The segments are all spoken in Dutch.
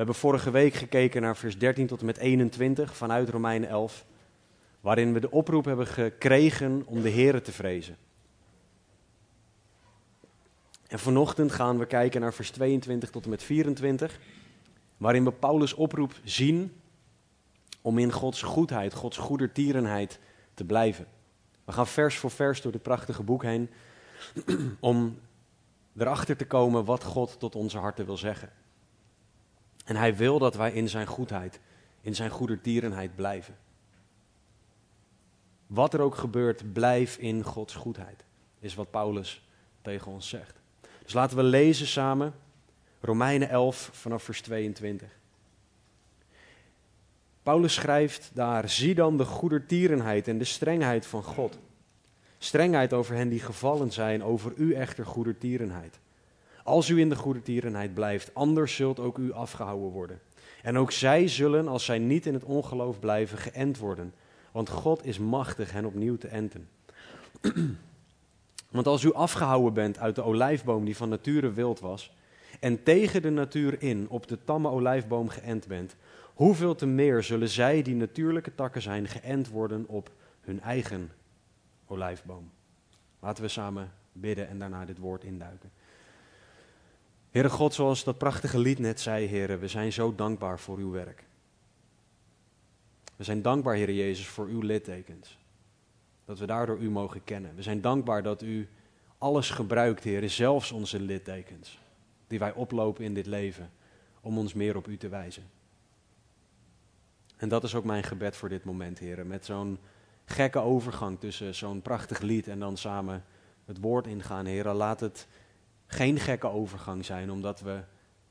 hebben vorige week gekeken naar vers 13 tot en met 21 vanuit Romeinen 11, waarin we de oproep hebben gekregen om de Here te vrezen. En vanochtend gaan we kijken naar vers 22 tot en met 24, waarin we Paulus' oproep zien om in Gods goedheid, Gods goedertierenheid te blijven. We gaan vers voor vers door dit prachtige boek heen om erachter te komen wat God tot onze harten wil zeggen. En hij wil dat wij in zijn goedheid, in zijn goedertierenheid blijven. Wat er ook gebeurt, blijf in Gods goedheid, is wat Paulus tegen ons zegt. Dus laten we lezen samen Romeinen 11 vanaf vers 22. Paulus schrijft daar: Zie dan de goedertierenheid en de strengheid van God. Strengheid over hen die gevallen zijn, over u echter goedertierenheid. Als u in de goedertierenheid blijft, anders zult ook u afgehouden worden. En ook zij zullen, als zij niet in het ongeloof blijven, geënt worden. Want God is machtig hen opnieuw te enten. Want als u afgehouden bent uit de olijfboom die van nature wild was, en tegen de natuur in op de tamme olijfboom geënt bent, hoeveel te meer zullen zij die natuurlijke takken zijn geënt worden op hun eigen olijfboom. Laten we samen bidden en daarna dit woord induiken. Heere God, zoals dat prachtige lied net zei, Heere, we zijn zo dankbaar voor uw werk. We zijn dankbaar, Heere Jezus, voor uw littekens. Dat we daardoor u mogen kennen. We zijn dankbaar dat u alles gebruikt, Heere, zelfs onze littekens, die wij oplopen in dit leven, om ons meer op u te wijzen. En dat is ook mijn gebed voor dit moment, Heere, met zo'n gekke overgang tussen zo'n prachtig lied en dan samen het woord ingaan, Heere. Laat het geen gekke overgang zijn, omdat we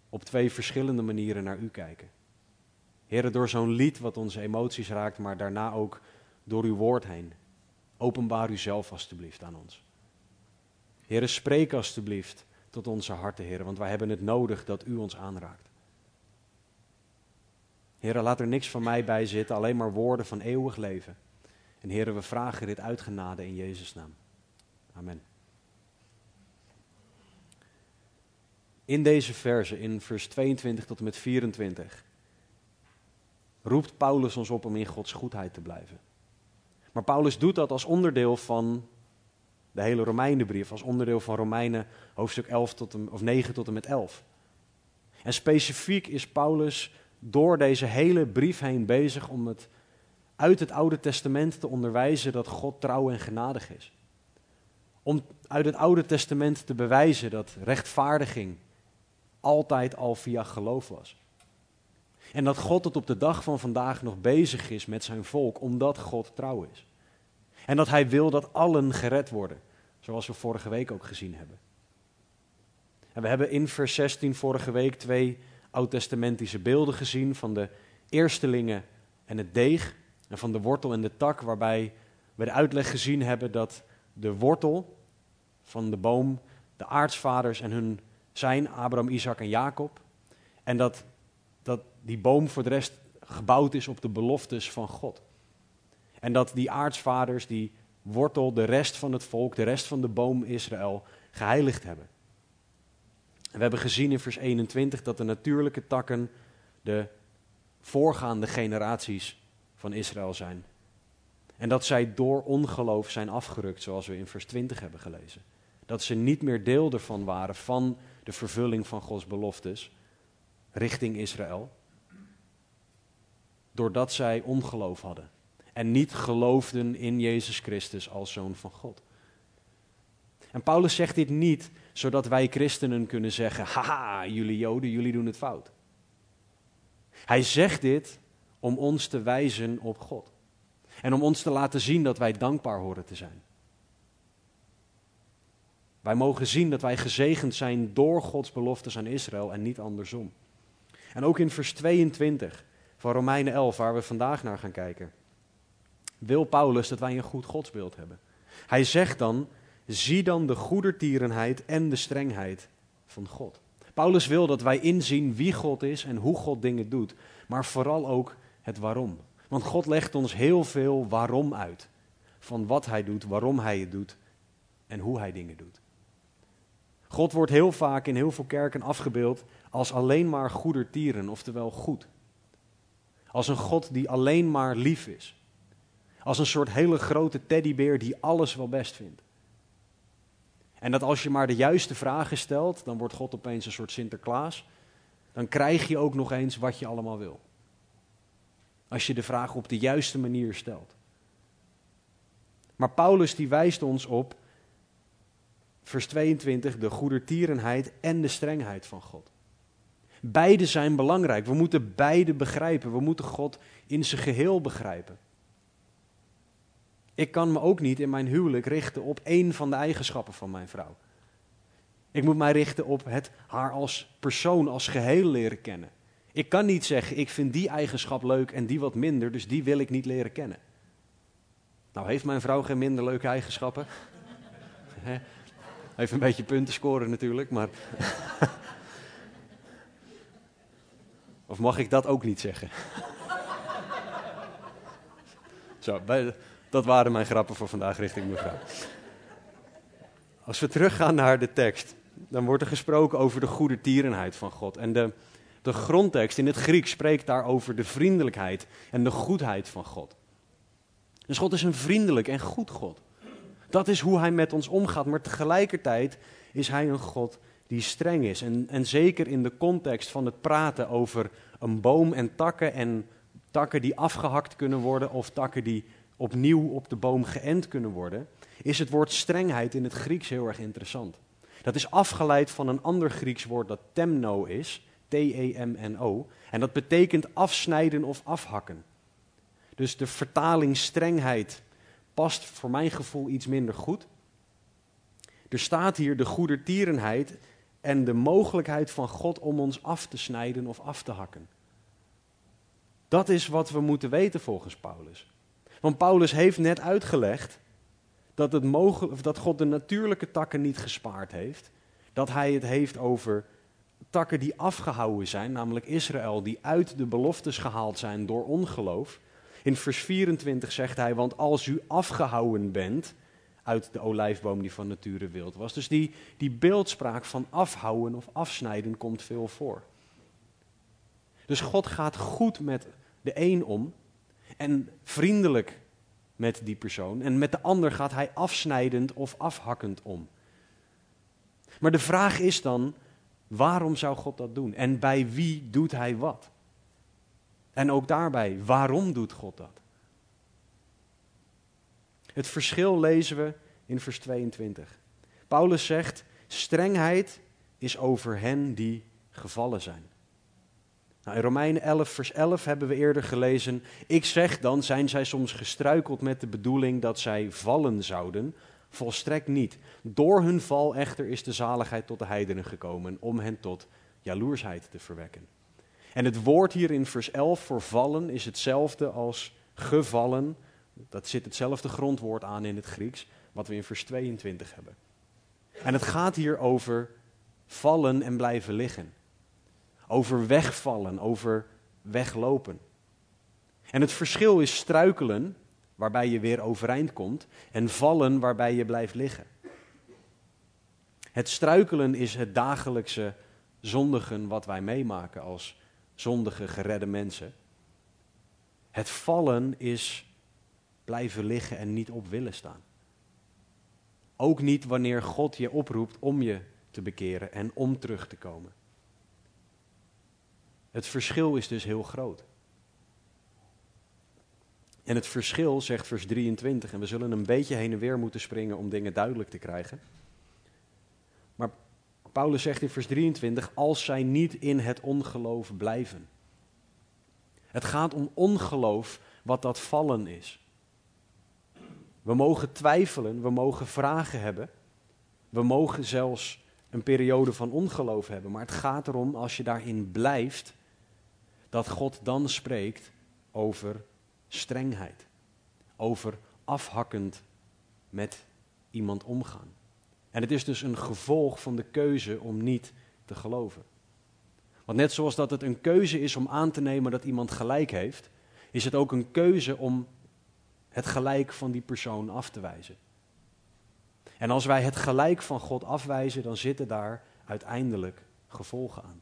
op twee verschillende manieren naar u kijken. Heren, door zo'n lied wat onze emoties raakt, maar daarna ook door uw woord heen. Openbaar u zelf alstublieft aan ons. Heren, spreek alstublieft tot onze harten, heren, want wij hebben het nodig dat u ons aanraakt. Heren, laat er niks van mij bij zitten, alleen maar woorden van eeuwig leven. En heren, we vragen dit uitgenade in Jezus' naam. Amen. In deze verse, in vers 22 tot en met 24, roept Paulus ons op om in Gods goedheid te blijven. Maar Paulus doet dat als onderdeel van de hele Romeinenbrief, als onderdeel van Romeinen hoofdstuk 11 tot en, of 9 tot en met 11. En specifiek is Paulus door deze hele brief heen bezig om het uit het Oude Testament te onderwijzen dat God trouw en genadig is. Om uit het Oude Testament te bewijzen dat rechtvaardiging altijd al via geloof was. En dat God tot op de dag van vandaag nog bezig is met zijn volk, omdat God trouw is. En dat hij wil dat allen gered worden, zoals we vorige week ook gezien hebben. En we hebben in vers 16 vorige week twee oud-testamentische beelden gezien van de eerstelingen en het deeg, en van de wortel en de tak, waarbij we de uitleg gezien hebben dat de wortel van de boom de aartsvaders en hun zijn, Abraham, Isaac en Jacob. En dat, dat die boom voor de rest gebouwd is op de beloftes van God. En dat die aartsvaders, die wortel, de rest van het volk, de rest van de boom Israël geheiligd hebben. En we hebben gezien in vers 21 dat de natuurlijke takken de voorgaande generaties van Israël zijn. En dat zij door ongeloof zijn afgerukt, zoals we in vers 20 hebben gelezen. Dat ze niet meer deel ervan waren van de vervulling van Gods beloftes richting Israël. Doordat zij ongeloof hadden en niet geloofden in Jezus Christus als zoon van God. En Paulus zegt dit niet zodat wij christenen kunnen zeggen: haha, jullie Joden, jullie doen het fout. Hij zegt dit om ons te wijzen op God. En om ons te laten zien dat wij dankbaar horen te zijn. Wij mogen zien dat wij gezegend zijn door Gods beloftes aan Israël en niet andersom. En ook in vers 22 van Romeinen 11, waar we vandaag naar gaan kijken, wil Paulus dat wij een goed godsbeeld hebben. Hij zegt dan, zie dan de goedertierenheid en de strengheid van God. Paulus wil dat wij inzien wie God is en hoe God dingen doet, maar vooral ook het waarom. Want God legt ons heel veel waarom uit. Van wat hij doet, waarom hij het doet en hoe hij dingen doet. God wordt heel vaak in heel veel kerken afgebeeld als alleen maar goedertieren, oftewel goed. Als een God die alleen maar lief is. Als een soort hele grote teddybeer die alles wel best vindt. En dat als je maar de juiste vragen stelt, dan wordt God opeens een soort Sinterklaas. Dan krijg je ook nog eens wat je allemaal wil. Als je de vraag op de juiste manier stelt. Maar Paulus die wijst ons op, vers 22, de goedertierenheid en de strengheid van God. Beide zijn belangrijk. We moeten beide begrijpen. We moeten God in zijn geheel begrijpen. Ik kan me ook niet in mijn huwelijk richten op één van de eigenschappen van mijn vrouw. Ik moet mij richten op het haar als persoon, als geheel leren kennen. Ik kan niet zeggen, ik vind die eigenschap leuk en die wat minder, dus die wil ik niet leren kennen. Nou, heeft mijn vrouw geen minder leuke eigenschappen? Even een beetje punten scoren natuurlijk, maar. of mag ik dat ook niet zeggen? Zo, dat waren mijn grappen voor vandaag richting mevrouw. Als we teruggaan naar de tekst, dan wordt er gesproken over de goede tierenheid van God. En de, de grondtekst in het Grieks spreekt daar over de vriendelijkheid en de goedheid van God. Dus God is een vriendelijk en goed God. Dat is hoe hij met ons omgaat, maar tegelijkertijd is hij een God die streng is. En, en zeker in de context van het praten over een boom en takken en takken die afgehakt kunnen worden of takken die opnieuw op de boom geënt kunnen worden, is het woord strengheid in het Grieks heel erg interessant. Dat is afgeleid van een ander Grieks woord dat temno is, T-E-M-N-O, en dat betekent afsnijden of afhakken. Dus de vertaling strengheid past voor mijn gevoel iets minder goed. Er staat hier de goedertierenheid en de mogelijkheid van God om ons af te snijden of af te hakken. Dat is wat we moeten weten volgens Paulus. Want Paulus heeft net uitgelegd dat, het mogelijk, dat God de natuurlijke takken niet gespaard heeft. Dat hij het heeft over takken die afgehouden zijn, namelijk Israël, die uit de beloftes gehaald zijn door ongeloof. In vers 24 zegt hij, want als u afgehouden bent uit de olijfboom die van nature wild was. Dus die, die beeldspraak van afhouden of afsnijden komt veel voor. Dus God gaat goed met de een om en vriendelijk met die persoon. En met de ander gaat hij afsnijdend of afhakkend om. Maar de vraag is dan, waarom zou God dat doen? En bij wie doet hij wat? En ook daarbij, waarom doet God dat? Het verschil lezen we in vers 22. Paulus zegt, strengheid is over hen die gevallen zijn. Nou, in Romeinen 11, vers 11 hebben we eerder gelezen, ik zeg dan, zijn zij soms gestruikeld met de bedoeling dat zij vallen zouden? Volstrekt niet. Door hun val echter is de zaligheid tot de heidenen gekomen om hen tot jaloersheid te verwekken. En het woord hier in vers 11 voor vallen is hetzelfde als gevallen. Dat zit hetzelfde grondwoord aan in het Grieks, wat we in vers 22 hebben. En het gaat hier over vallen en blijven liggen. Over wegvallen, over weglopen. En het verschil is struikelen, waarbij je weer overeind komt, en vallen, waarbij je blijft liggen. Het struikelen is het dagelijkse zondigen wat wij meemaken als zondige, geredde mensen. Het vallen is blijven liggen en niet op willen staan. Ook niet wanneer God je oproept om je te bekeren en om terug te komen. Het verschil is dus heel groot. En het verschil, zegt vers 23, en we zullen een beetje heen en weer moeten springen om dingen duidelijk te krijgen. Maar Paulus zegt in vers 23, als zij niet in het ongeloof blijven. Het gaat om ongeloof wat dat vallen is. We mogen twijfelen, we mogen vragen hebben, we mogen zelfs een periode van ongeloof hebben. Maar het gaat erom, als je daarin blijft, dat God dan spreekt over strengheid, over afhakkend met iemand omgaan. En het is dus een gevolg van de keuze om niet te geloven. Want net zoals dat het een keuze is om aan te nemen dat iemand gelijk heeft, is het ook een keuze om het gelijk van die persoon af te wijzen. En als wij het gelijk van God afwijzen, dan zitten daar uiteindelijk gevolgen aan.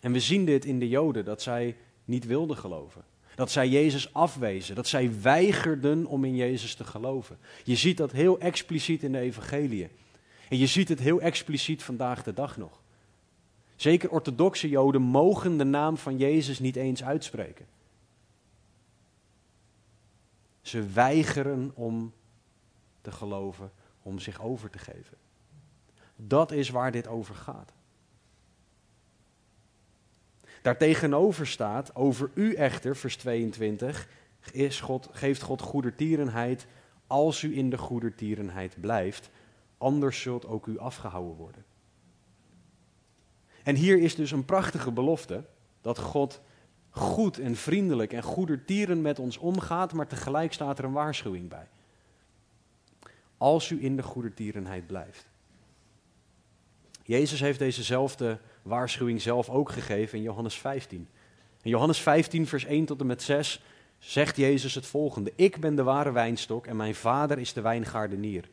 En we zien dit in de Joden, dat zij niet wilden geloven. Dat zij Jezus afwezen, dat zij weigerden om in Jezus te geloven. Je ziet dat heel expliciet in de evangeliën. En je ziet het heel expliciet vandaag de dag nog. Zeker orthodoxe Joden mogen de naam van Jezus niet eens uitspreken. Ze weigeren om te geloven, om zich over te geven. Dat is waar dit over gaat. Daartegenover staat, over u echter, vers 22, is God, geeft God goedertierenheid als u in de goedertierenheid blijft, anders zult ook u afgehouden worden. En hier is dus een prachtige belofte dat God goed en vriendelijk en goedertieren met ons omgaat, maar tegelijk staat er een waarschuwing bij. Als u in de goedertierenheid blijft. Jezus heeft dezezelfde waarschuwing zelf ook gegeven in Johannes 15. In Johannes 15, vers 1 tot en met 6 zegt Jezus het volgende: Ik ben de ware wijnstok en mijn vader is de wijngaardenier.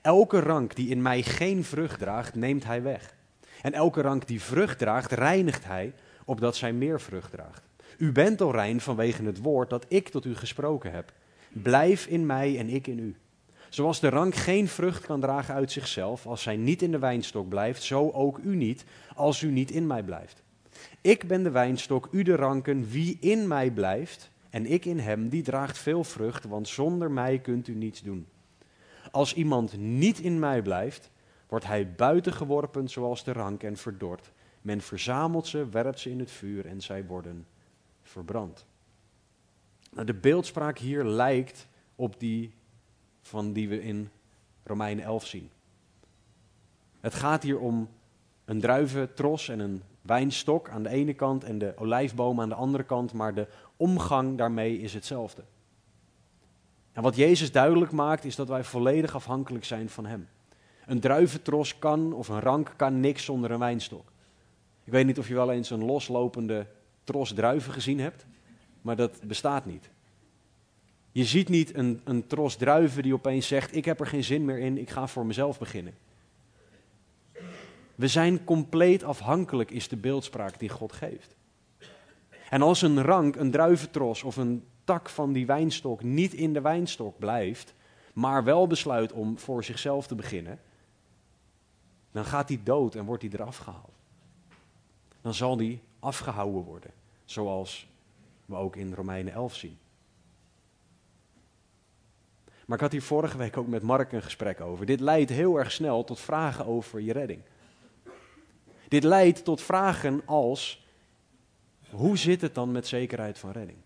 Elke rank die in mij geen vrucht draagt, neemt hij weg. En elke rank die vrucht draagt, reinigt hij, opdat zij meer vrucht draagt. U bent al rein vanwege het woord dat ik tot u gesproken heb. Blijf in mij en ik in u. Zoals de rank geen vrucht kan dragen uit zichzelf als zij niet in de wijnstok blijft, zo ook u niet als u niet in mij blijft. Ik ben de wijnstok, u de ranken, wie in mij blijft en ik in hem, die draagt veel vrucht, want zonder mij kunt u niets doen. Als iemand niet in mij blijft, wordt hij buiten geworpen zoals de rank en verdord. Men verzamelt ze, werpt ze in het vuur en zij worden verbrand. Nou, de beeldspraak hier lijkt op die van die we in Romeinen 11 zien. Het gaat hier om een druiventros en een wijnstok aan de ene kant en de olijfboom aan de andere kant, maar de omgang daarmee is hetzelfde. En wat Jezus duidelijk maakt is dat wij volledig afhankelijk zijn van Hem. Een druiventros kan, of een rank kan niks zonder een wijnstok. Ik weet niet of je wel eens een loslopende tros druiven gezien hebt, maar dat bestaat niet. Je ziet niet een, een tros druiven die opeens zegt: Ik heb er geen zin meer in, ik ga voor mezelf beginnen. We zijn compleet afhankelijk, is de beeldspraak die God geeft. En als een rank, een druiventros of een tak van die wijnstok niet in de wijnstok blijft, maar wel besluit om voor zichzelf te beginnen, dan gaat die dood en wordt die eraf gehaald. Dan zal die afgehouden worden, zoals we ook in Romeinen 11 zien. Maar ik had hier vorige week ook met Mark een gesprek over. Dit leidt heel erg snel tot vragen over je redding. Dit leidt tot vragen als: hoe zit het dan met zekerheid van redding?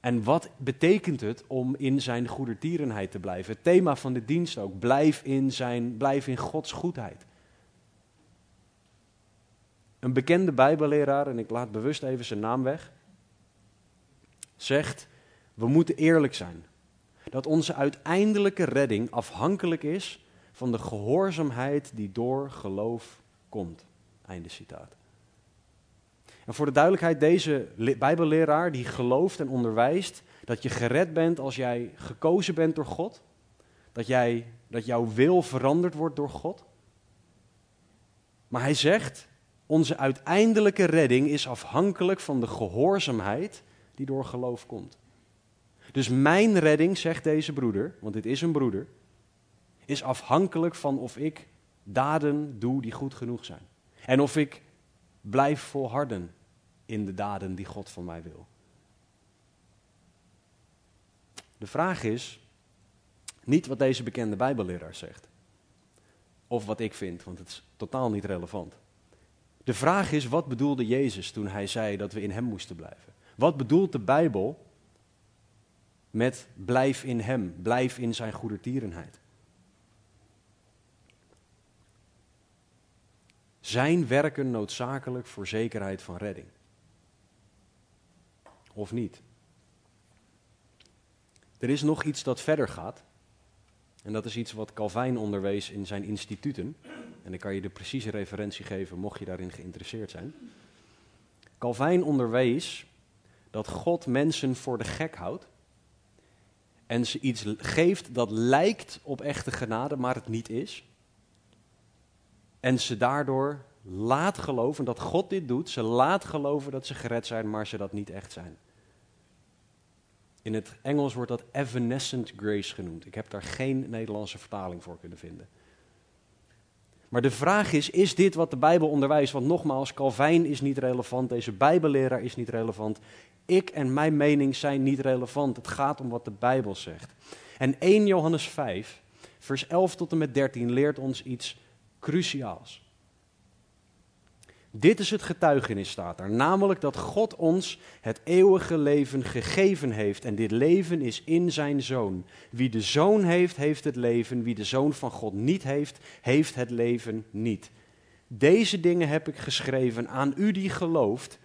En wat betekent het om in zijn goedertierenheid te blijven? Het thema van de dienst ook: blijf in, zijn, blijf in Gods goedheid. Een bekende Bijbelleraar, en ik laat bewust even zijn naam weg, zegt we moeten eerlijk zijn. Dat onze uiteindelijke redding afhankelijk is van de gehoorzaamheid die door geloof komt. Einde citaat. En voor de duidelijkheid, deze Bijbelleraar die gelooft en onderwijst dat je gered bent als jij gekozen bent door God. Dat, jij, dat jouw wil veranderd wordt door God. Maar hij zegt, onze uiteindelijke redding is afhankelijk van de gehoorzaamheid die door geloof komt. Dus mijn redding, zegt deze broeder, want dit is een broeder, is afhankelijk van of ik daden doe die goed genoeg zijn. En of ik blijf volharden in de daden die God van mij wil. De vraag is niet wat deze bekende Bijbelleraar zegt. Of wat ik vind, want het is totaal niet relevant. De vraag is, wat bedoelde Jezus toen hij zei dat we in Hem moesten blijven? Wat bedoelt de Bijbel met blijf in Hem, blijf in Zijn goedertierenheid. Zijn werken noodzakelijk voor zekerheid van redding? Of niet? Er is nog iets dat verder gaat. En dat is iets wat Calvijn onderwees in zijn instituten. En ik kan je de precieze referentie geven, mocht je daarin geïnteresseerd zijn. Calvijn onderwees dat God mensen voor de gek houdt. En ze iets geeft dat lijkt op echte genade, maar het niet is. En ze daardoor laat geloven dat God dit doet. Ze laat geloven dat ze gered zijn, maar ze dat niet echt zijn. In het Engels wordt dat evanescent grace genoemd. Ik heb daar geen Nederlandse vertaling voor kunnen vinden. Maar de vraag is, is dit wat de Bijbel onderwijst? Want nogmaals, Calvijn is niet relevant, deze Bijbelleraar is niet relevant. Ik en mijn mening zijn niet relevant. Het gaat om wat de Bijbel zegt. En 1 Johannes 5, vers 11 tot en met 13 leert ons iets cruciaals. Dit is het getuigenis, staat er. Namelijk dat God ons het eeuwige leven gegeven heeft. En dit leven is in zijn zoon. Wie de zoon heeft, heeft het leven. Wie de zoon van God niet heeft, heeft het leven niet. Deze dingen heb ik geschreven aan u die gelooft.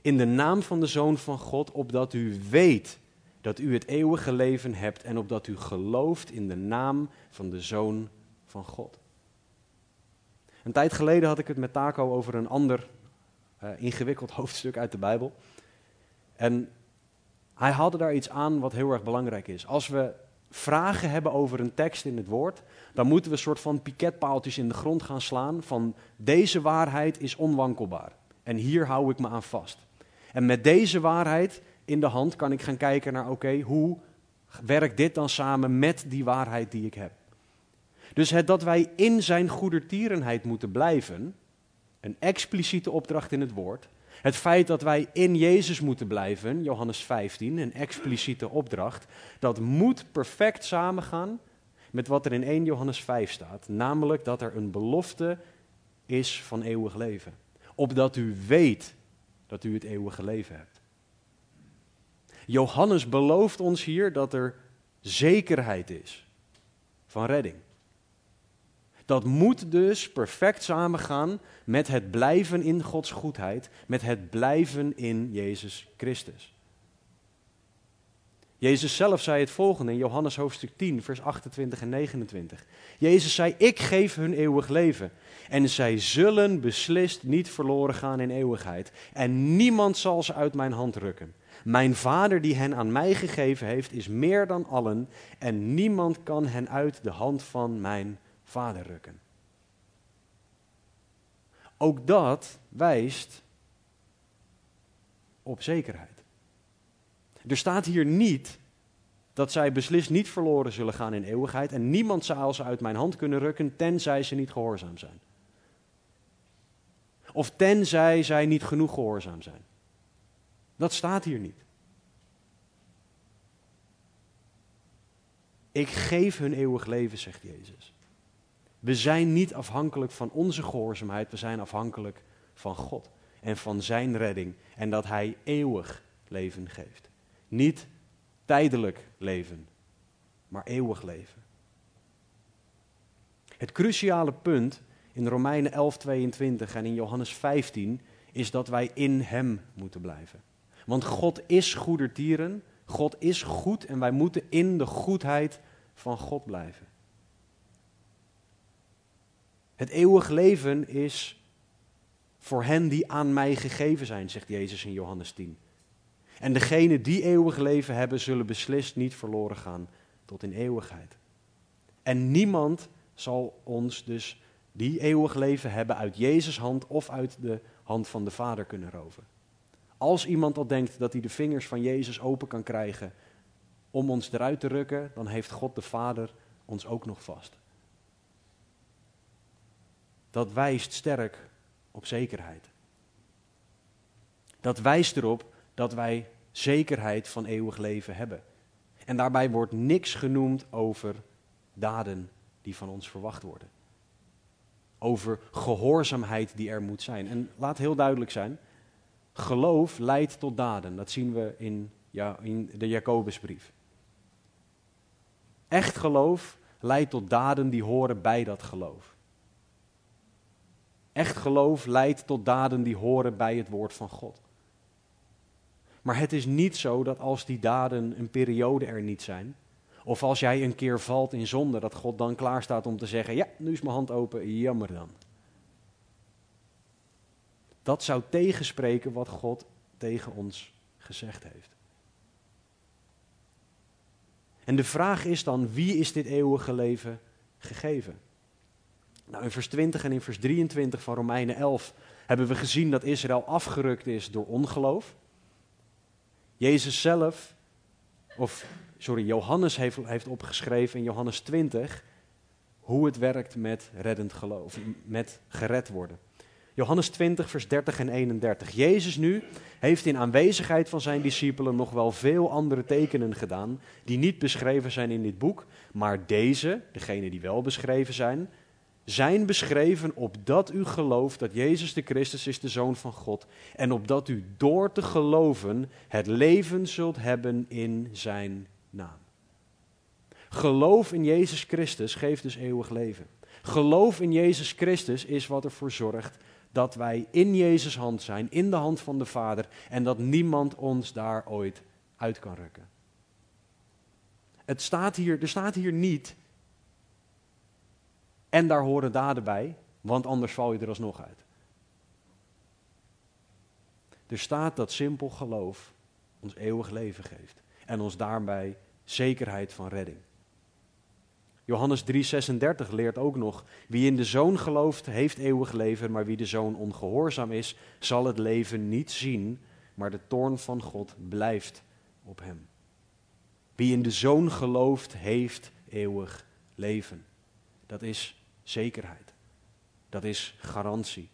In de naam van de zoon van God, opdat u weet dat u het eeuwige leven hebt. En opdat u gelooft in de naam van de zoon van God. Een tijd geleden had ik het met Taco over een ander uh, ingewikkeld hoofdstuk uit de Bijbel. En hij haalde daar iets aan wat heel erg belangrijk is. Als we vragen hebben over een tekst in het woord, dan moeten we een soort van piketpaaltjes in de grond gaan slaan van deze waarheid is onwankelbaar. En hier hou ik me aan vast. En met deze waarheid in de hand kan ik gaan kijken naar oké, hoe werkt dit dan samen met die waarheid die ik heb? Dus het dat wij in zijn goedertierenheid moeten blijven, een expliciete opdracht in het woord. Het feit dat wij in Jezus moeten blijven, Johannes 15, een expliciete opdracht, dat moet perfect samengaan met wat er in 1 Johannes 5 staat. Namelijk dat er een belofte is van eeuwig leven. Opdat u weet dat u het eeuwige leven hebt. Johannes belooft ons hier dat er zekerheid is van redding. Dat moet dus perfect samengaan met het blijven in Gods goedheid, met het blijven in Jezus Christus. Jezus zelf zei het volgende in Johannes hoofdstuk 10, vers 28 en 29. Jezus zei, ik geef hun eeuwig leven en zij zullen beslist niet verloren gaan in eeuwigheid. En niemand zal ze uit mijn hand rukken. Mijn Vader die hen aan mij gegeven heeft, is meer dan allen en niemand kan hen uit de hand van mijn vader rukken. Ook dat wijst op zekerheid. Er staat hier niet dat zij beslist niet verloren zullen gaan in eeuwigheid en niemand zal ze uit mijn hand kunnen rukken tenzij ze niet gehoorzaam zijn. Of tenzij zij niet genoeg gehoorzaam zijn. Dat staat hier niet. Ik geef hun eeuwig leven, zegt Jezus. We zijn niet afhankelijk van onze gehoorzaamheid, we zijn afhankelijk van God en van Zijn redding en dat Hij eeuwig leven geeft. Niet tijdelijk leven, maar eeuwig leven. Het cruciale punt in Romeinen 11:22 en in Johannes 15 is dat wij in Hem moeten blijven. Want God is goedertieren, God is goed en wij moeten in de goedheid van God blijven. Het eeuwig leven is voor hen die aan mij gegeven zijn, zegt Jezus in Johannes 10. En degenen die eeuwig leven hebben, zullen beslist niet verloren gaan tot in eeuwigheid. En niemand zal ons dus die eeuwig leven hebben uit Jezus' hand of uit de hand van de Vader kunnen roven. Als iemand al denkt dat hij de vingers van Jezus open kan krijgen om ons eruit te rukken, dan heeft God de Vader ons ook nog vast dat wijst sterk op zekerheid. Dat wijst erop dat wij zekerheid van eeuwig leven hebben. En daarbij wordt niks genoemd over daden die van ons verwacht worden. Over gehoorzaamheid die er moet zijn. En laat heel duidelijk zijn, geloof leidt tot daden. Dat zien we in, ja, in de Jacobusbrief. Echt geloof leidt tot daden die horen bij dat geloof. Echt geloof leidt tot daden die horen bij het woord van God. Maar het is niet zo dat als die daden een periode er niet zijn, of als jij een keer valt in zonde, dat God dan klaar staat om te zeggen: Ja, nu is mijn hand open, jammer dan. Dat zou tegenspreken wat God tegen ons gezegd heeft. En de vraag is dan: wie is dit eeuwige leven gegeven? Nou, in vers 20 en in vers 23 van Romeinen 11 hebben we gezien dat Israël afgerukt is door ongeloof. Jezus zelf, of sorry, Johannes heeft, heeft opgeschreven in Johannes 20 hoe het werkt met reddend geloof, met gered worden. Johannes 20, vers 30 en 31. Jezus nu heeft in aanwezigheid van zijn discipelen nog wel veel andere tekenen gedaan, die niet beschreven zijn in dit boek, maar deze, degene die wel beschreven zijn, zijn beschreven opdat u gelooft dat Jezus de Christus is de Zoon van God en opdat u door te geloven het leven zult hebben in zijn naam. Geloof in Jezus Christus geeft dus eeuwig leven. Geloof in Jezus Christus is wat ervoor zorgt dat wij in Jezus' hand zijn, in de hand van de Vader, en dat niemand ons daar ooit uit kan rukken. Het staat hier, er staat hier niet, en daar horen daden bij, want anders val je er alsnog uit. Er staat dat simpel geloof ons eeuwig leven geeft en ons daarbij zekerheid van redding. Johannes 3:36 leert ook nog: wie in de zoon gelooft, heeft eeuwig leven, maar wie de zoon ongehoorzaam is, zal het leven niet zien, maar de toorn van God blijft op hem. Wie in de zoon gelooft, heeft eeuwig leven. Dat is zekerheid. Dat is garantie.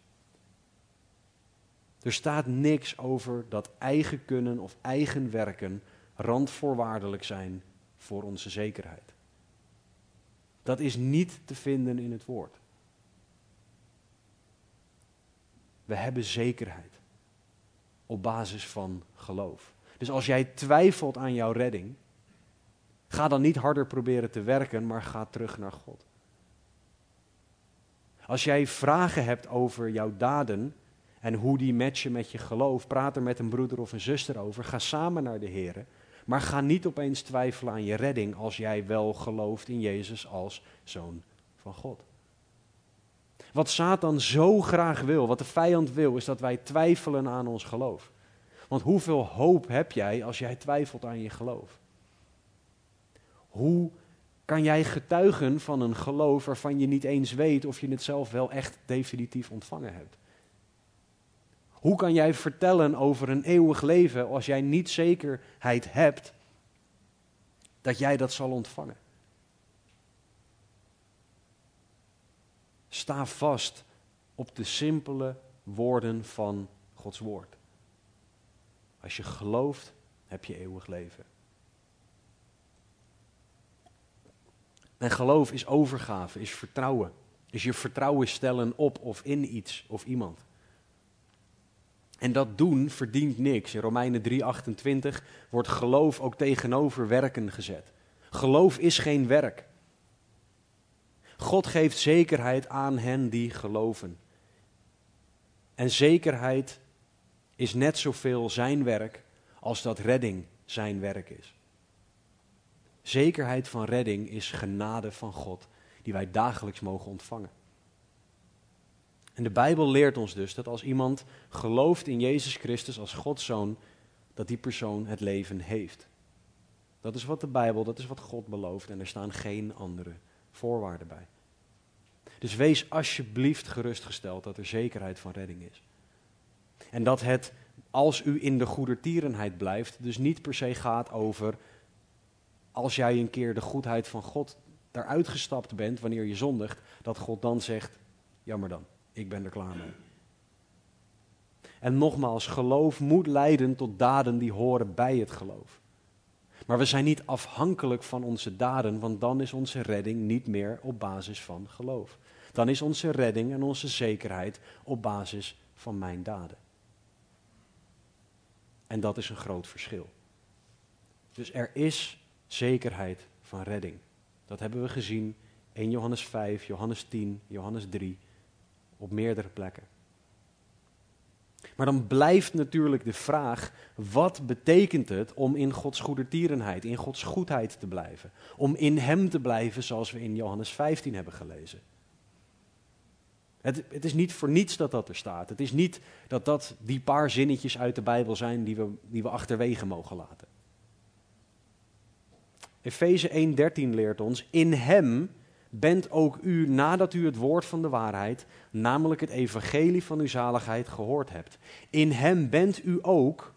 Er staat niks over dat eigen kunnen of eigen werken randvoorwaardelijk zijn voor onze zekerheid. Dat is niet te vinden in het woord. We hebben zekerheid op basis van geloof. Dus als jij twijfelt aan jouw redding, ga dan niet harder proberen te werken, maar ga terug naar God. Als jij vragen hebt over jouw daden en hoe die matchen met je geloof, praat er met een broeder of een zuster over. Ga samen naar de Heer maar ga niet opeens twijfelen aan je redding als jij wel gelooft in Jezus als zoon van God. Wat Satan zo graag wil, wat de vijand wil, is dat wij twijfelen aan ons geloof. Want hoeveel hoop heb jij als jij twijfelt aan je geloof? Hoe kan jij getuigen van een geloof waarvan je niet eens weet of je het zelf wel echt definitief ontvangen hebt? Hoe kan jij vertellen over een eeuwig leven als jij niet zekerheid hebt dat jij dat zal ontvangen? Sta vast op de simpele woorden van Gods woord. Als je gelooft, heb je eeuwig leven. En geloof is overgave, is vertrouwen. Is je vertrouwen stellen op of in iets of iemand. En dat doen verdient niks. In Romeinen 3:28 wordt geloof ook tegenover werken gezet. Geloof is geen werk. God geeft zekerheid aan hen die geloven. En zekerheid is net zoveel zijn werk als dat redding zijn werk is. Zekerheid van redding is genade van God die wij dagelijks mogen ontvangen. En de Bijbel leert ons dus dat als iemand gelooft in Jezus Christus als Gods zoon, dat die persoon het leven heeft. Dat is wat de Bijbel, dat is wat God belooft en er staan geen andere voorwaarden bij. Dus wees alsjeblieft gerustgesteld dat er zekerheid van redding is. En dat het, als u in de goedertierenheid blijft, dus niet per se gaat over als jij een keer de goedheid van God daaruit gestapt bent wanneer je zondigt, dat God dan zegt, jammer dan ik ben er klaar mee. En nogmaals, geloof moet leiden tot daden die horen bij het geloof. Maar we zijn niet afhankelijk van onze daden, want dan is onze redding niet meer op basis van geloof. Dan is onze redding en onze zekerheid op basis van mijn daden. En dat is een groot verschil. Dus er is zekerheid van redding. Dat hebben we gezien in Johannes 5, Johannes 10, Johannes 3 op meerdere plekken. Maar dan blijft natuurlijk de vraag: wat betekent het om in Gods goedertierenheid, in Gods goedheid te blijven? Om in Hem te blijven, zoals we in Johannes 15 hebben gelezen. Het, het, is niet voor niets dat dat er staat. Het is niet dat dat die paar zinnetjes uit de Bijbel zijn die we, die we achterwege mogen laten. Efeze 1:13 leert ons: In Hem bent ook u, nadat u het woord van de waarheid, namelijk het evangelie van uw zaligheid, gehoord hebt. In Hem bent u ook,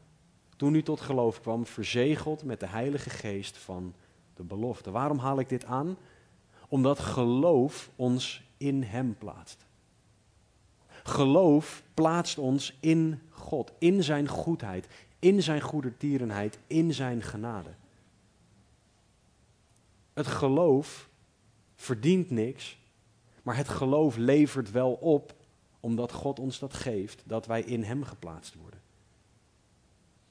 toen u tot geloof kwam, verzegeld met de Heilige Geest van de belofte. Waarom haal ik dit aan? Omdat geloof ons in Hem plaatst. Geloof plaatst ons in God, in Zijn goedheid, in Zijn goedertierenheid, in Zijn genade. Het geloof verdient niks, maar het geloof levert wel op, omdat God ons dat geeft, dat wij in Hem geplaatst worden.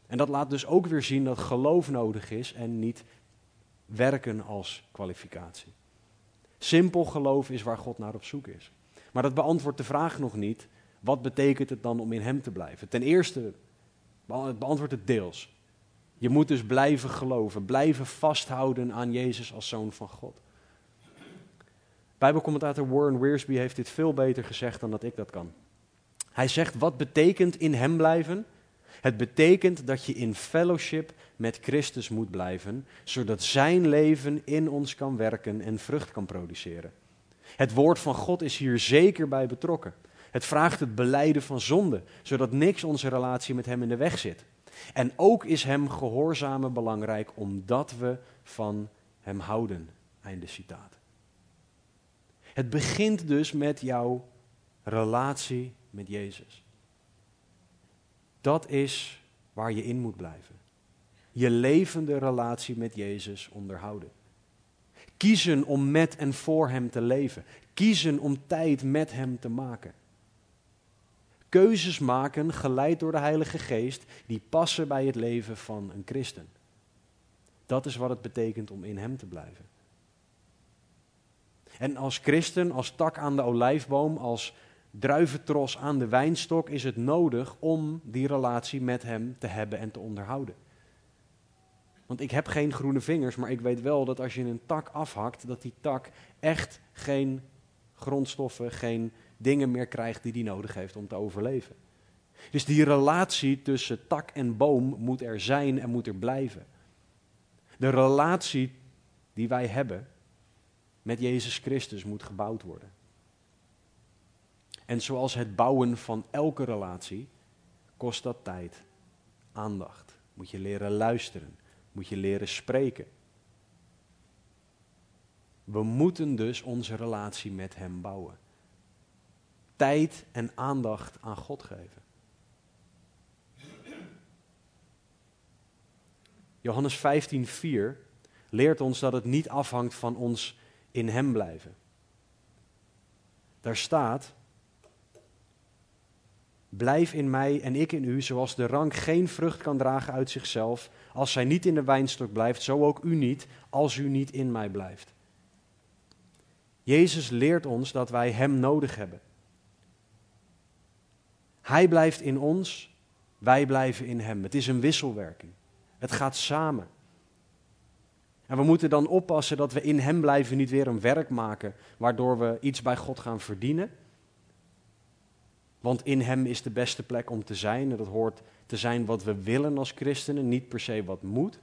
En dat laat dus ook weer zien dat geloof nodig is en niet werken als kwalificatie. Simpel geloof is waar God naar op zoek is. Maar dat beantwoordt de vraag nog niet, wat betekent het dan om in Hem te blijven? Ten eerste, het beantwoordt het deels. Je moet dus blijven geloven, blijven vasthouden aan Jezus als zoon van God. Bijbelcommentator Warren Wiersbe heeft dit veel beter gezegd dan dat ik dat kan. Hij zegt, wat betekent in hem blijven? Het betekent dat je in fellowship met Christus moet blijven, zodat zijn leven in ons kan werken en vrucht kan produceren. Het woord van God is hier zeker bij betrokken. Het vraagt het beleiden van zonde, zodat niks onze relatie met hem in de weg zit. En ook is hem gehoorzamen belangrijk omdat we van hem houden. Einde citaat. Het begint dus met jouw relatie met Jezus. Dat is waar je in moet blijven. Je levende relatie met Jezus onderhouden. Kiezen om met en voor Hem te leven. Kiezen om tijd met Hem te maken. Keuzes maken, geleid door de Heilige Geest, die passen bij het leven van een christen. Dat is wat het betekent om in Hem te blijven. En als christen, als tak aan de olijfboom, als druiventros aan de wijnstok, is het nodig om die relatie met Hem te hebben en te onderhouden. Want ik heb geen groene vingers, maar ik weet wel dat als je een tak afhakt, dat die tak echt geen grondstoffen, geen dingen meer krijgt die die nodig heeft om te overleven. Dus die relatie tussen tak en boom moet er zijn en moet er blijven. De relatie die wij hebben met Jezus Christus moet gebouwd worden. En zoals het bouwen van elke relatie, kost dat tijd, aandacht. Moet je leren luisteren, moet je leren spreken. We moeten dus onze relatie met Hem bouwen. Tijd en aandacht aan God geven. Johannes 15:4 leert ons dat het niet afhangt van ons in Hem blijven. Daar staat, blijf in mij en ik in u, zoals de rank geen vrucht kan dragen uit zichzelf, als zij niet in de wijnstok blijft, zo ook u niet, als u niet in mij blijft. Jezus leert ons dat wij Hem nodig hebben. Hij blijft in ons, wij blijven in Hem. Het is een wisselwerking. Het gaat samen. En we moeten dan oppassen dat we in Hem blijven, niet weer een werk maken waardoor we iets bij God gaan verdienen. Want in Hem is de beste plek om te zijn. En dat hoort te zijn wat we willen als christenen, niet per se wat moet.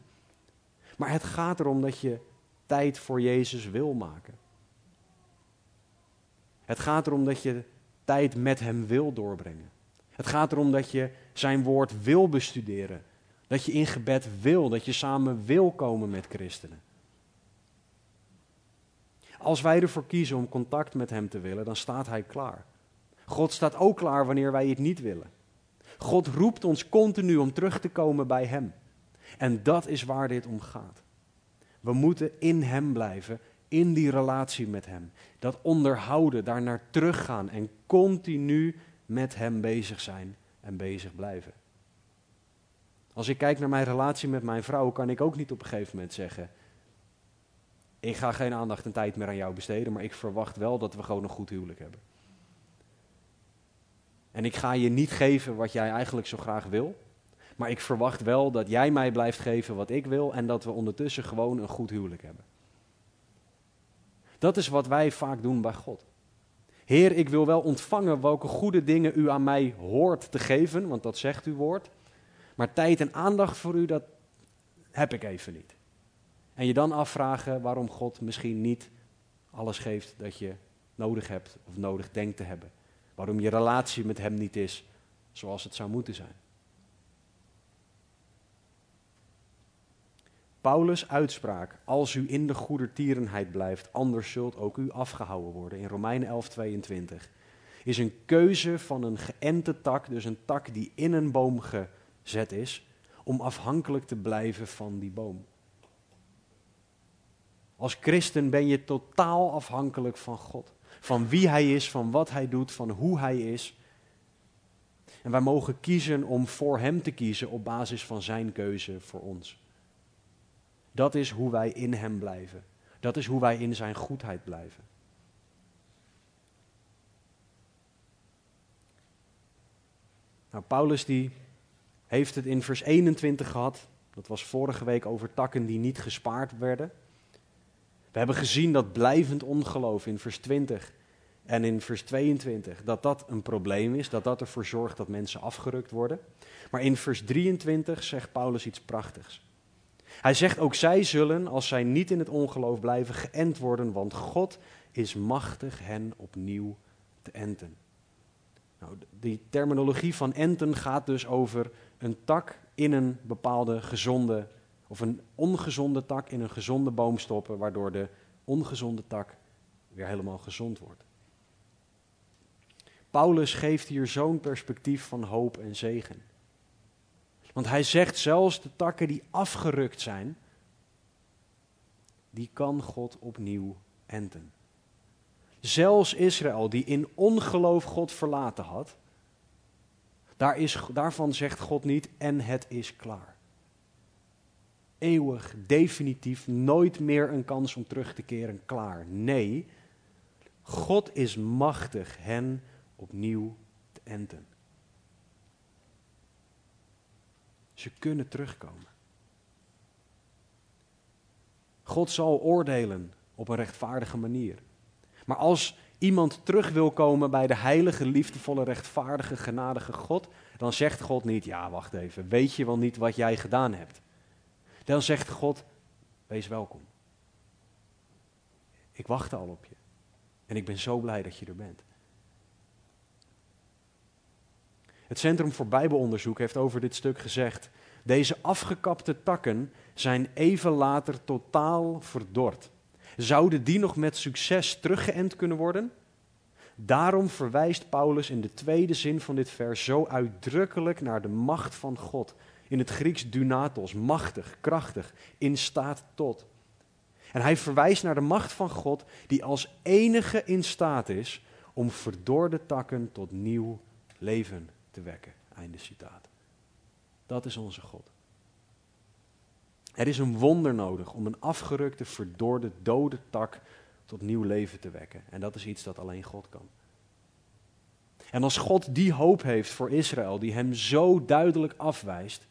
Maar het gaat erom dat je tijd voor Jezus wil maken. Het gaat erom dat je tijd met Hem wil doorbrengen. Het gaat erom dat je Zijn woord wil bestuderen. Dat je in gebed wil, dat je samen wil komen met christenen. Als wij ervoor kiezen om contact met Hem te willen, dan staat Hij klaar. God staat ook klaar wanneer wij het niet willen. God roept ons continu om terug te komen bij Hem. En dat is waar dit om gaat. We moeten in Hem blijven, in die relatie met Hem. Dat onderhouden, daar naar teruggaan en continu met Hem bezig zijn en bezig blijven. Als ik kijk naar mijn relatie met mijn vrouw, kan ik ook niet op een gegeven moment zeggen: Ik ga geen aandacht en tijd meer aan jou besteden, maar ik verwacht wel dat we gewoon een goed huwelijk hebben. En ik ga je niet geven wat jij eigenlijk zo graag wil. Maar ik verwacht wel dat jij mij blijft geven wat ik wil en dat we ondertussen gewoon een goed huwelijk hebben. Dat is wat wij vaak doen bij God. Heer, ik wil wel ontvangen welke goede dingen u aan mij hoort te geven, want dat zegt uw woord. Maar tijd en aandacht voor u, dat heb ik even niet. En je dan afvragen waarom God misschien niet alles geeft dat je nodig hebt of nodig denkt te hebben. Waarom je relatie met Hem niet is zoals het zou moeten zijn. Paulus' uitspraak, als u in de goedertierenheid blijft, anders zult ook u afgehouden worden, in Romeinen 11, 22, is een keuze van een geënte tak, dus een tak die in een boom gezet is, om afhankelijk te blijven van die boom. Als christen ben je totaal afhankelijk van God. Van wie Hij is, van wat Hij doet, van hoe Hij is. En wij mogen kiezen om voor Hem te kiezen op basis van Zijn keuze voor ons. Dat is hoe wij in Hem blijven. Dat is hoe wij in Zijn goedheid blijven. Nou, Paulus die heeft het in vers 21 gehad. Dat was vorige week over takken die niet gespaard werden. We hebben gezien dat blijvend ongeloof in vers 20 en in vers 22, dat dat een probleem is, dat dat ervoor zorgt dat mensen afgerukt worden. Maar in vers 23 zegt Paulus iets prachtigs. Hij zegt ook zij zullen, als zij niet in het ongeloof blijven, geënt worden, want God is machtig hen opnieuw te enten. Nou, die terminologie van enten gaat dus over een tak in een bepaalde gezonde, of een ongezonde tak in een gezonde boom stoppen, waardoor de ongezonde tak weer helemaal gezond wordt. Paulus geeft hier zo'n perspectief van hoop en zegen. Want hij zegt zelfs de takken die afgerukt zijn, die kan God opnieuw enten. Zelfs Israël, die in ongeloof God verlaten had, daar is, daarvan zegt God niet en het is klaar. Eeuwig, definitief, nooit meer een kans om terug te keren, klaar. Nee, God is machtig hen opnieuw te enten. Ze kunnen terugkomen. God zal oordelen op een rechtvaardige manier. Maar als iemand terug wil komen bij de heilige, liefdevolle, rechtvaardige, genadige God, dan zegt God niet, ja wacht even, weet je wel niet wat jij gedaan hebt? Dan zegt God, wees welkom. Ik wacht al op je. En ik ben zo blij dat je er bent. Het Centrum voor Bijbelonderzoek heeft over dit stuk gezegd: deze afgekapte takken zijn even later totaal verdord. Zouden die nog met succes teruggeënt kunnen worden? Daarom verwijst Paulus in de tweede zin van dit vers zo uitdrukkelijk naar de macht van God. In het Grieks dunatos, machtig, krachtig, in staat tot. En hij verwijst naar de macht van God die als enige in staat is om verdorde takken tot nieuw leven te wekken. Einde citaat. Dat is onze God. Er is een wonder nodig om een afgerukte, verdorde, dode tak tot nieuw leven te wekken. En dat is iets dat alleen God kan. En als God die hoop heeft voor Israël, die hem zo duidelijk afwijst,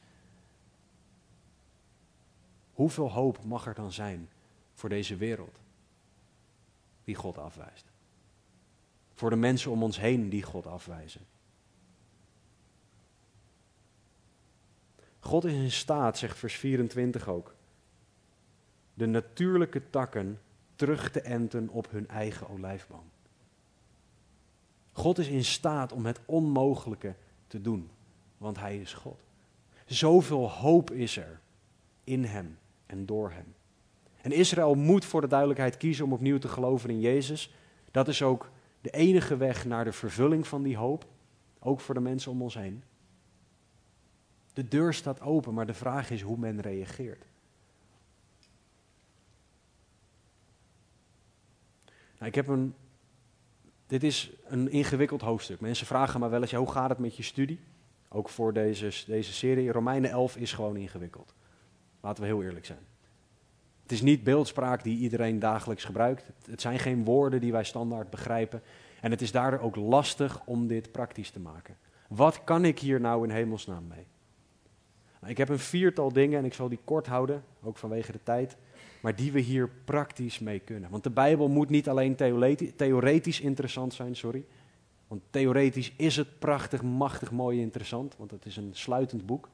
hoeveel hoop mag er dan zijn voor deze wereld die God afwijst? Voor de mensen om ons heen die God afwijzen. God is in staat, zegt vers 24 ook, de natuurlijke takken terug te enten op hun eigen olijfboom. God is in staat om het onmogelijke te doen, want Hij is God. Zoveel hoop is er in Hem en door Hem. En Israël moet voor de duidelijkheid kiezen om opnieuw te geloven in Jezus. Dat is ook de enige weg naar de vervulling van die hoop, ook voor de mensen om ons heen. De deur staat open, maar de vraag is hoe men reageert. Nou, ik heb een. Dit is een ingewikkeld hoofdstuk. Mensen vragen me wel eens: hoe gaat het met je studie? Ook voor deze, deze serie. Romeinen 11 is gewoon ingewikkeld. Laten we heel eerlijk zijn. Het is niet beeldspraak die iedereen dagelijks gebruikt. Het zijn geen woorden die wij standaard begrijpen. En het is daardoor ook lastig om dit praktisch te maken. Wat kan ik hier nou in hemelsnaam mee? Ik heb een viertal dingen en ik zal die kort houden, ook vanwege de tijd, maar die we hier praktisch mee kunnen. Want de Bijbel moet niet alleen theoretisch interessant zijn, sorry. Want theoretisch is het prachtig, machtig, mooi, interessant, want het is een sluitend boek.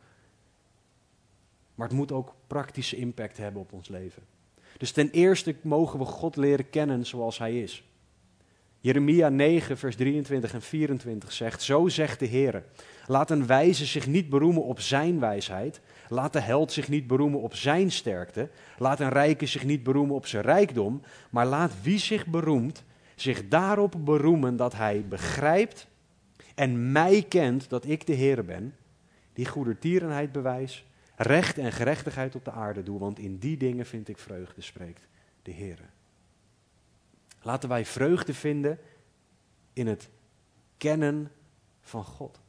Maar het moet ook praktische impact hebben op ons leven. Dus ten eerste mogen we God leren kennen zoals Hij is. Jeremia 9, vers 23 en 24 zegt: Zo zegt de Heer: Laat een wijze zich niet beroemen op zijn wijsheid. Laat de held zich niet beroemen op zijn sterkte. Laat een rijke zich niet beroemen op zijn rijkdom. Maar laat wie zich beroemt, zich daarop beroemen dat hij begrijpt en mij kent dat ik de Heer ben, die goedertierenheid bewijs, recht en gerechtigheid op de aarde doe, want in die dingen vind ik vreugde, spreekt de Heer. Laten wij vreugde vinden in het kennen van God.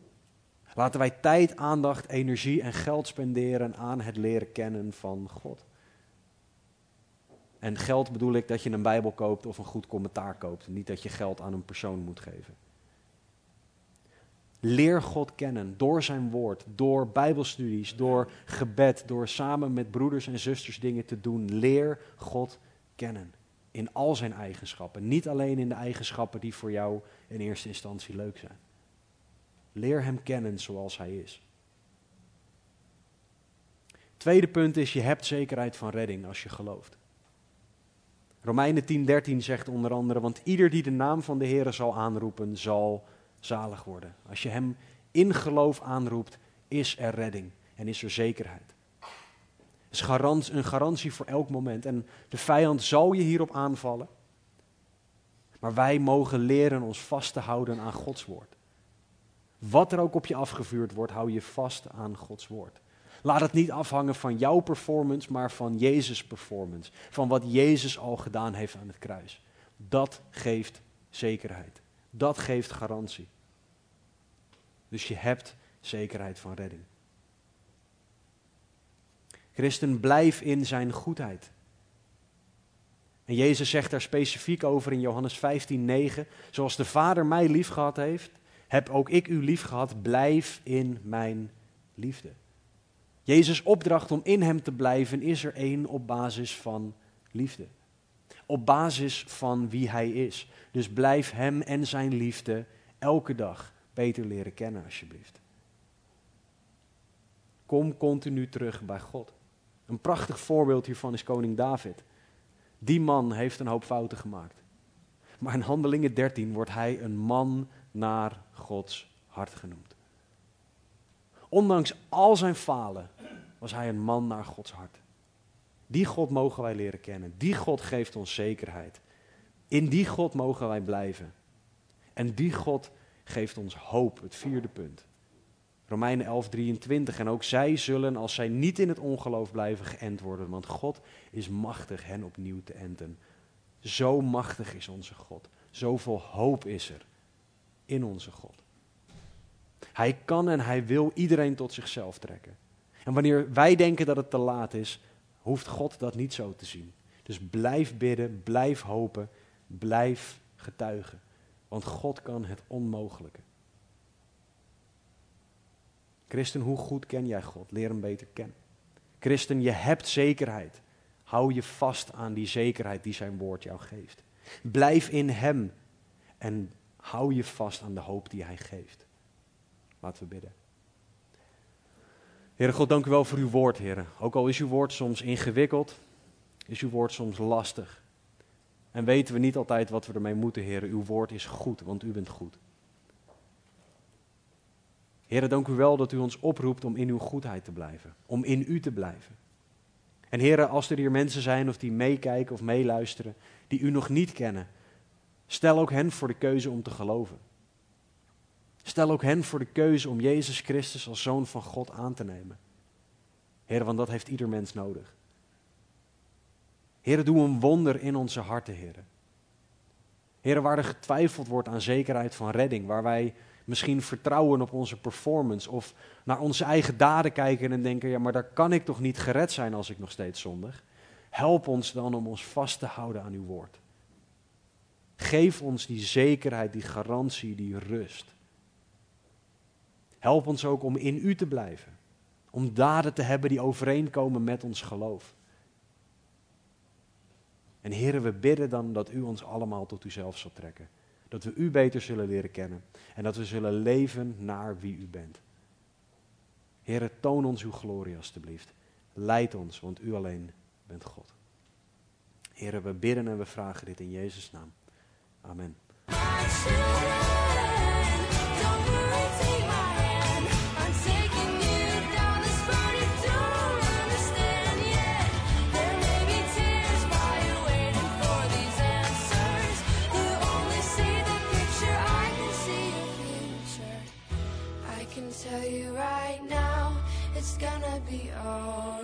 Laten wij tijd, aandacht, energie en geld spenderen aan het leren kennen van God. En geld bedoel ik dat je een Bijbel koopt of een goed commentaar koopt. Niet dat je geld aan een persoon moet geven. Leer God kennen door zijn woord, door Bijbelstudies, door gebed, door samen met broeders en zusters dingen te doen. Leer God kennen in al zijn eigenschappen. Niet alleen in de eigenschappen die voor jou in eerste instantie leuk zijn. Leer hem kennen zoals hij is. Tweede punt is, je hebt zekerheid van redding als je gelooft. Romeinen 10:13 zegt onder andere, want ieder die de naam van de Heer zal aanroepen, zal zalig worden. Als je hem in geloof aanroept, is er redding en is er zekerheid. Is een garantie voor elk moment. En de vijand zal je hierop aanvallen. Maar wij mogen leren ons vast te houden aan Gods woord. Wat er ook op je afgevuurd wordt, hou je vast aan Gods woord. Laat het niet afhangen van jouw performance, maar van Jezus' performance. Van wat Jezus al gedaan heeft aan het kruis. Dat geeft zekerheid. Dat geeft garantie. Dus je hebt zekerheid van redding. Christen, blijf in zijn goedheid. En Jezus zegt daar specifiek over in Johannes 15, 9. Zoals de Vader mij lief gehad heeft, heb ook ik u lief gehad. Blijf in mijn liefde. Jezus' opdracht om in hem te blijven is er één op basis van liefde. Op basis van wie hij is. Dus blijf hem en zijn liefde elke dag beter leren kennen, alsjeblieft. Kom continu terug bij God. Een prachtig voorbeeld hiervan is koning David. Die man heeft een hoop fouten gemaakt. Maar in Handelingen 13 wordt hij een man naar Gods hart genoemd. Ondanks al zijn falen was hij een man naar Gods hart. Die God mogen wij leren kennen. Die God geeft ons zekerheid. In die God mogen wij blijven. En die God geeft ons hoop, het vierde punt. Romeinen 11, 23. En ook zij zullen, als zij niet in het ongeloof blijven, geënt worden. Want God is machtig hen opnieuw te enten. Zo machtig is onze God. Zoveel hoop is er in onze God. Hij kan en hij wil iedereen tot zichzelf trekken. En wanneer wij denken dat het te laat is, hoeft God dat niet zo te zien. Dus blijf bidden, blijf hopen, blijf getuigen. Want God kan het onmogelijke. Christen, hoe goed ken jij God? Leer hem beter kennen. Christen, je hebt zekerheid. Hou je vast aan die zekerheid die zijn woord jou geeft. Blijf in hem en hou je vast aan de hoop die hij geeft. Laten we bidden. Heere God, dank u wel voor uw woord, Heer. Ook al is uw woord soms ingewikkeld, is uw woord soms lastig. En weten we niet altijd wat we ermee moeten, Heer. Uw woord is goed, want u bent goed. Heer, dank u wel dat u ons oproept om in uw goedheid te blijven, om in u te blijven. En Heer, als er hier mensen zijn of die meekijken of meeluisteren, die u nog niet kennen, stel ook hen voor de keuze om te geloven. Stel ook hen voor de keuze om Jezus Christus als zoon van God aan te nemen. Heer, want dat heeft ieder mens nodig. Heer, doe een wonder in onze harten, Heer. Heer, waar er getwijfeld wordt aan zekerheid van redding, waar wij misschien vertrouwen op onze performance of naar onze eigen daden kijken en denken, ja, maar daar kan ik toch niet gered zijn als ik nog steeds zondig. Help ons dan om ons vast te houden aan uw woord. Geef ons die zekerheid, die garantie, die rust. Help ons ook om in u te blijven. Om daden te hebben die overeenkomen met ons geloof. En heren, we bidden dan dat u ons allemaal tot uzelf zal trekken. Dat we u beter zullen leren kennen. En dat we zullen leven naar wie u bent. Heren, toon ons uw glorie alstublieft. Leid ons, want u alleen bent God. Heren, we bidden en we vragen dit in Jezus' naam. Amen. be all